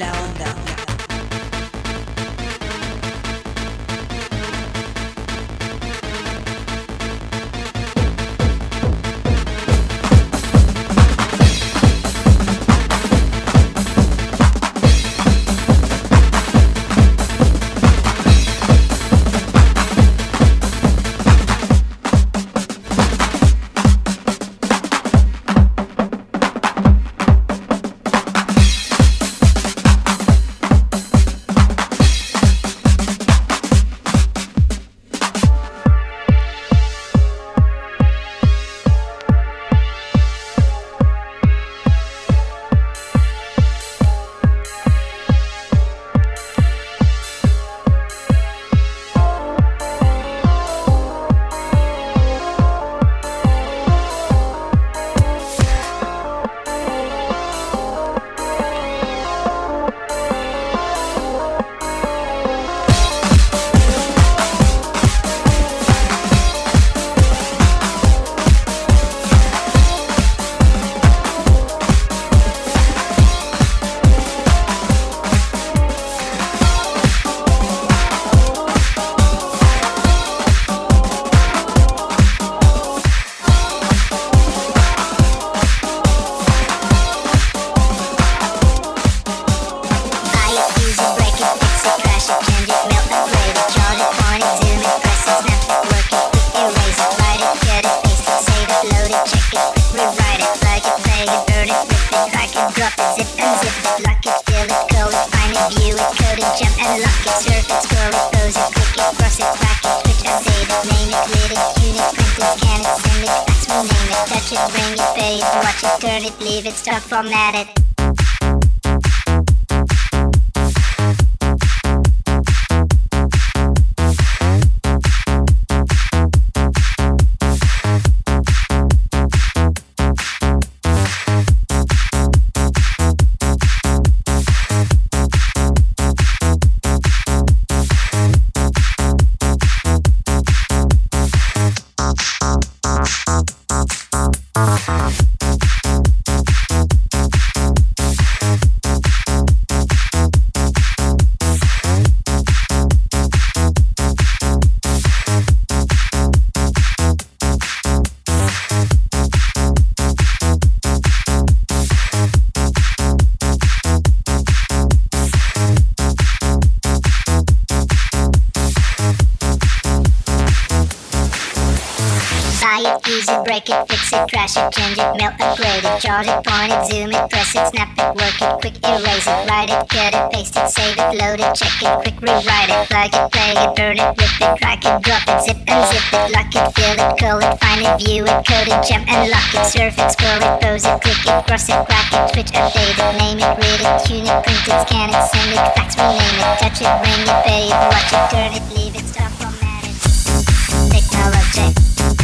La onda. Surf it, click it, cross it, crack it, switch, update it, name it, lit it, tune it, print it, scan it, send it, fax, rename it, touch it, bring it, pay it, watch it, turn it, leave it, stop, format it. Upgrade it, point it, zoom it, press it, snap it, work it, quick erase it, write it, cut it, paste it, save it, load it, check it, quick rewrite it, plug it, play it, burn it, rip it, crack it, drop it, zip and zip it, lock it, fill it, call it, find it, view it, code it, jump and lock it, surf it, scroll it, pose it, click it, cross it, crack it, switch, update it, name it, read it, tune it, print it, scan it, send it, fax, rename it, touch it, ring it, pay it, watch it, turn it, leave it, stop, format it. Technology.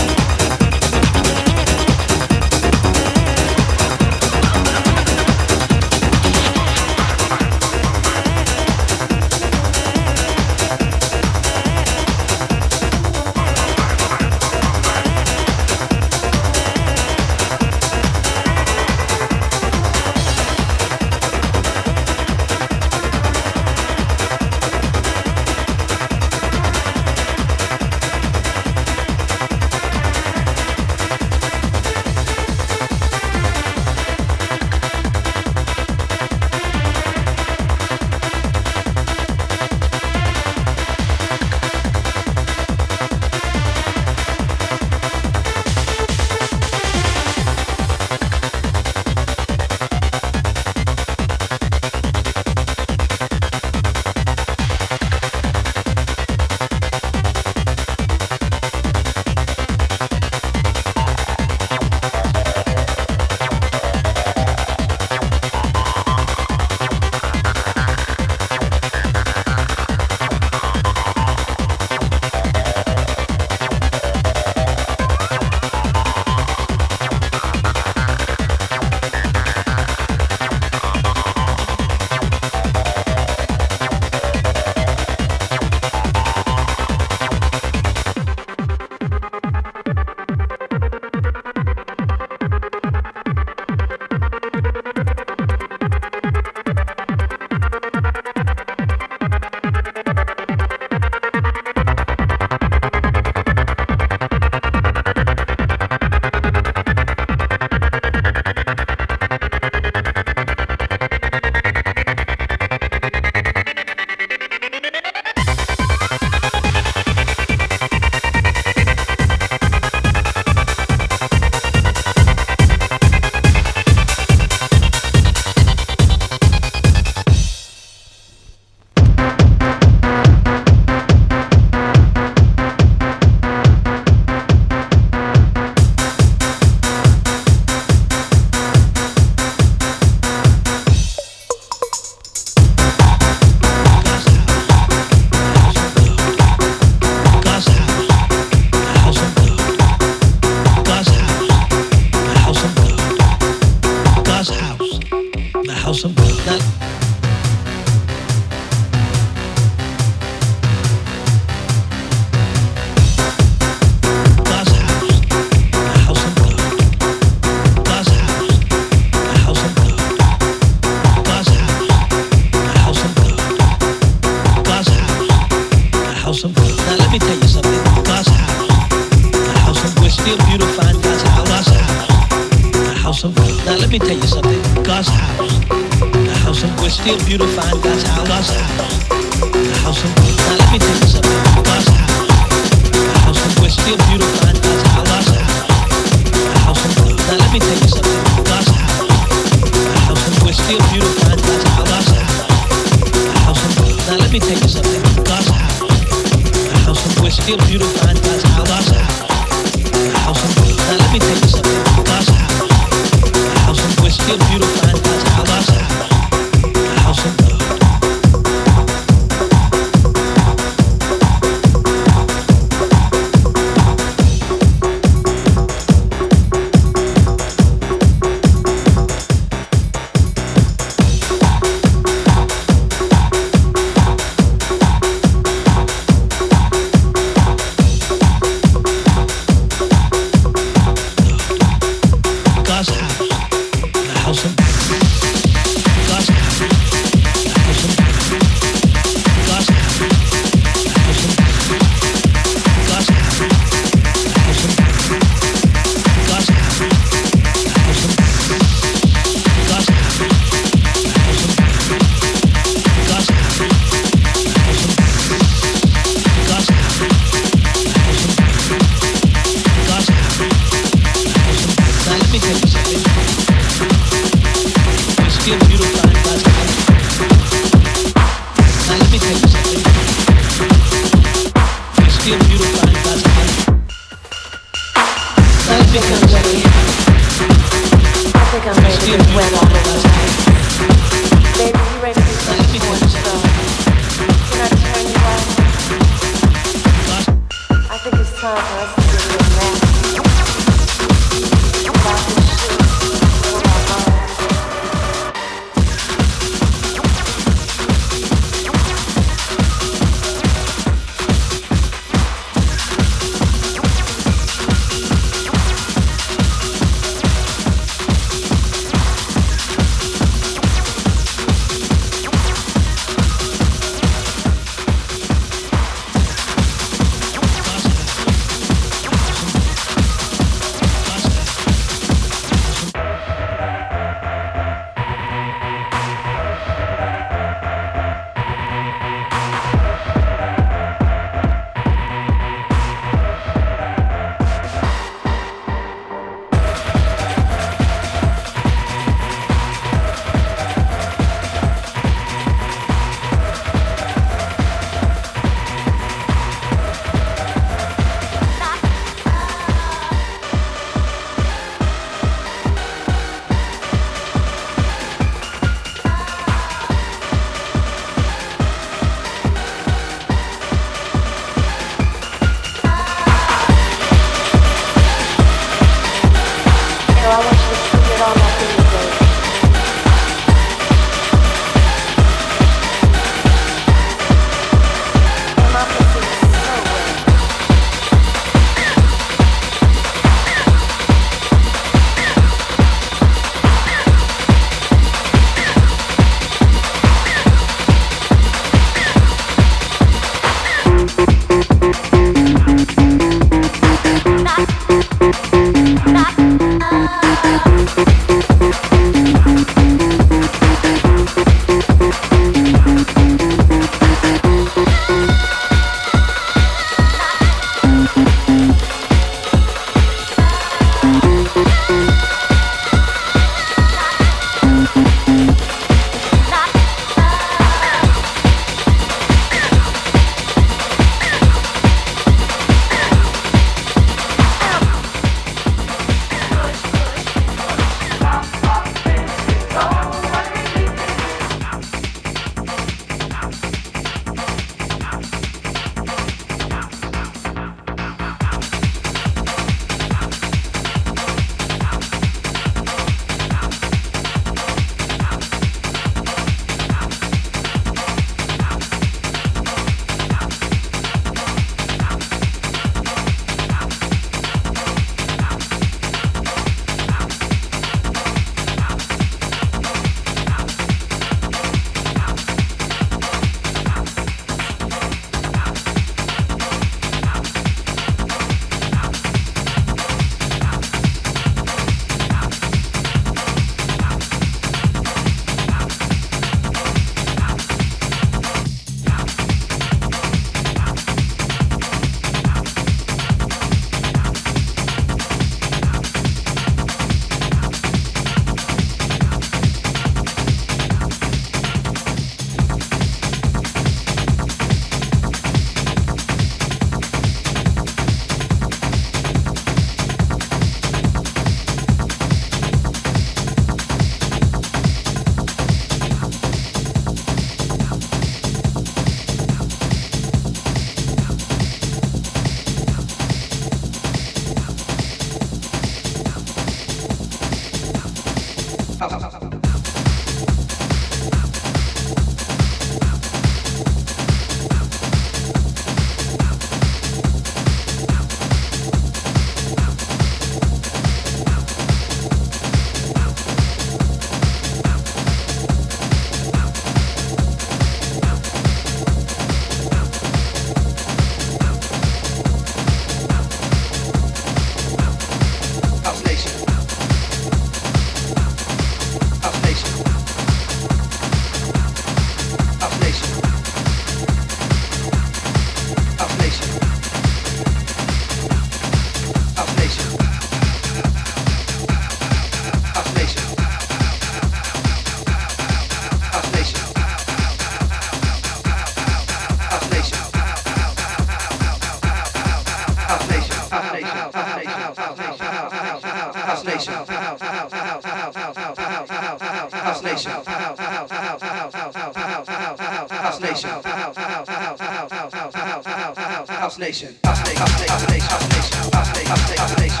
house nation house house house house house house house house house house house nation house nation house nation house nation house nation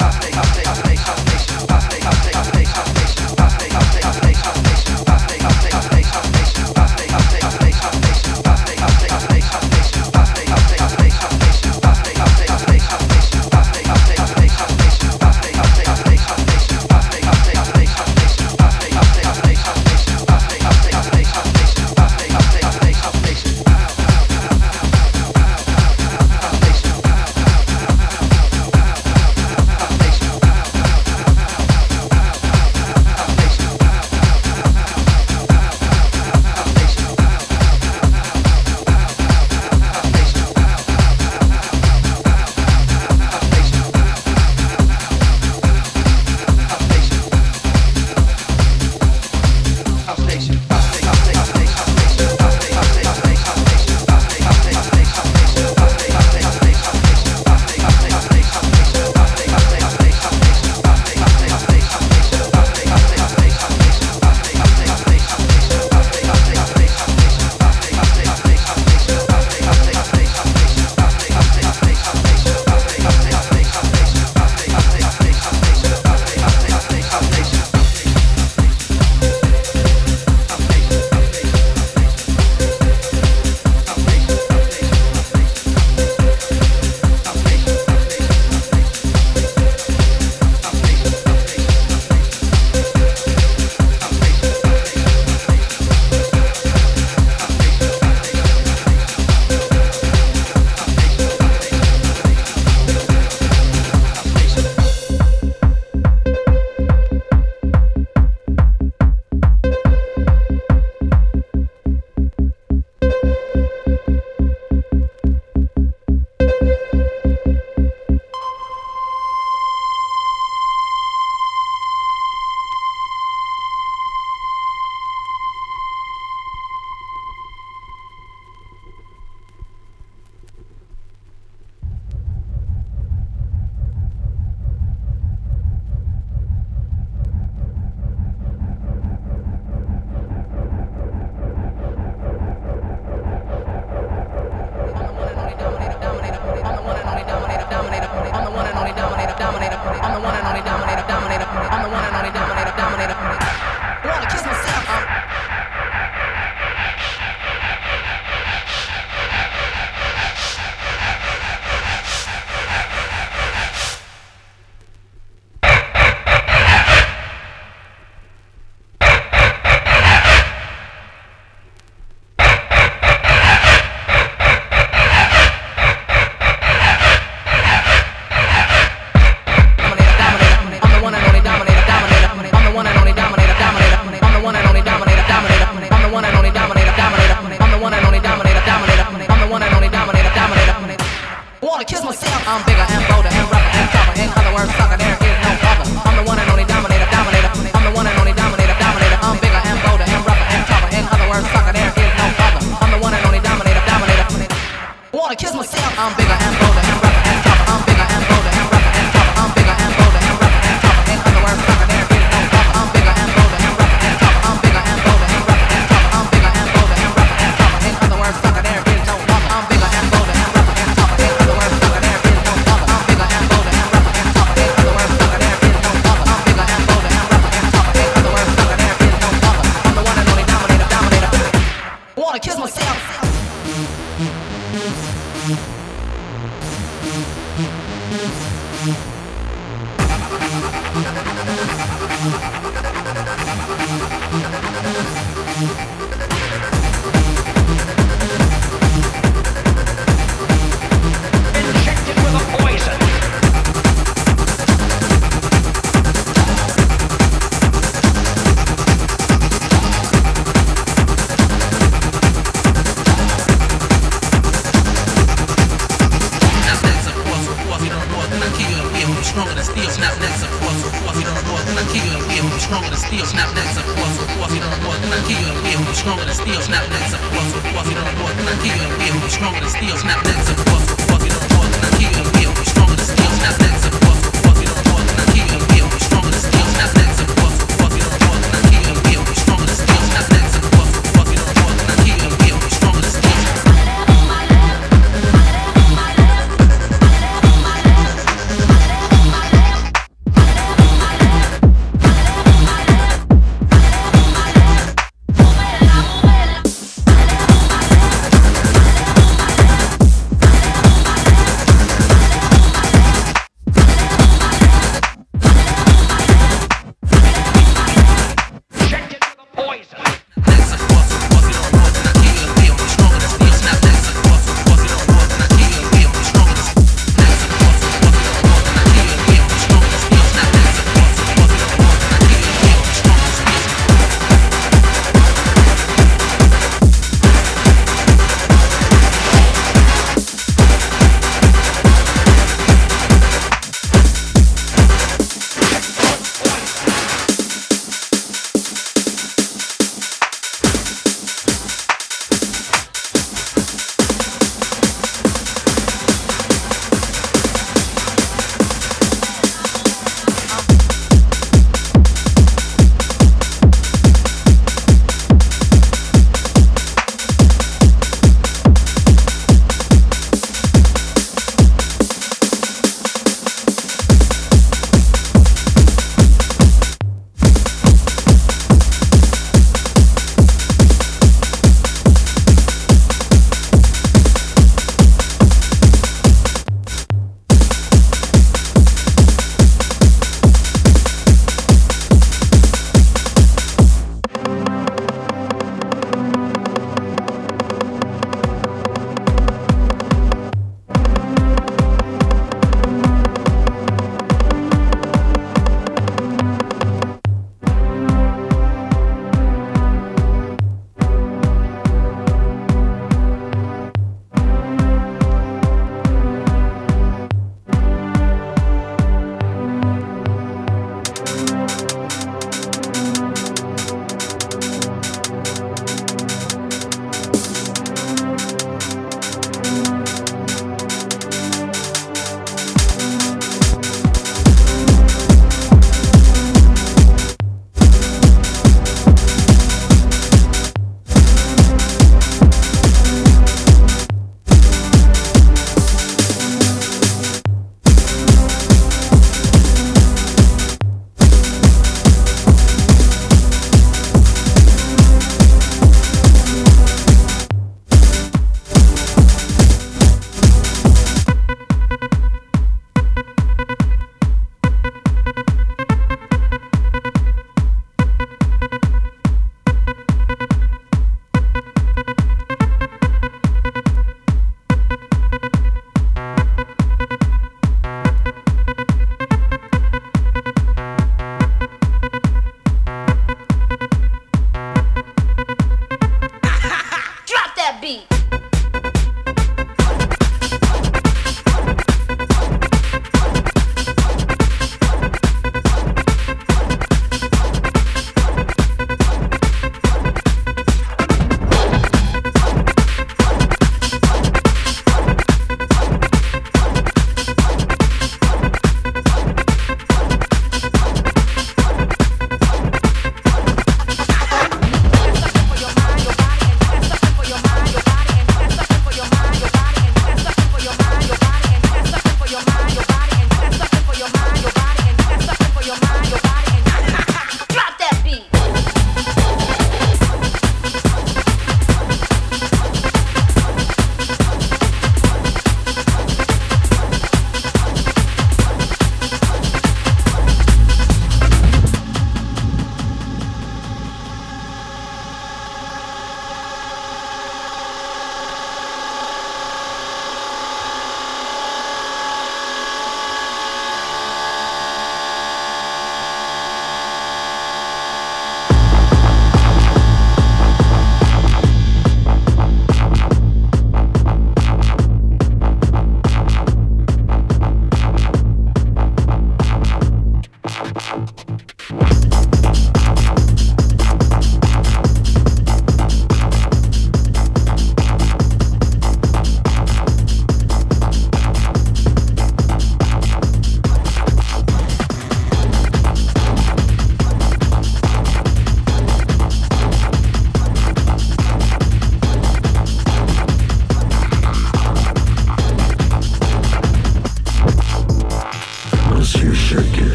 house house house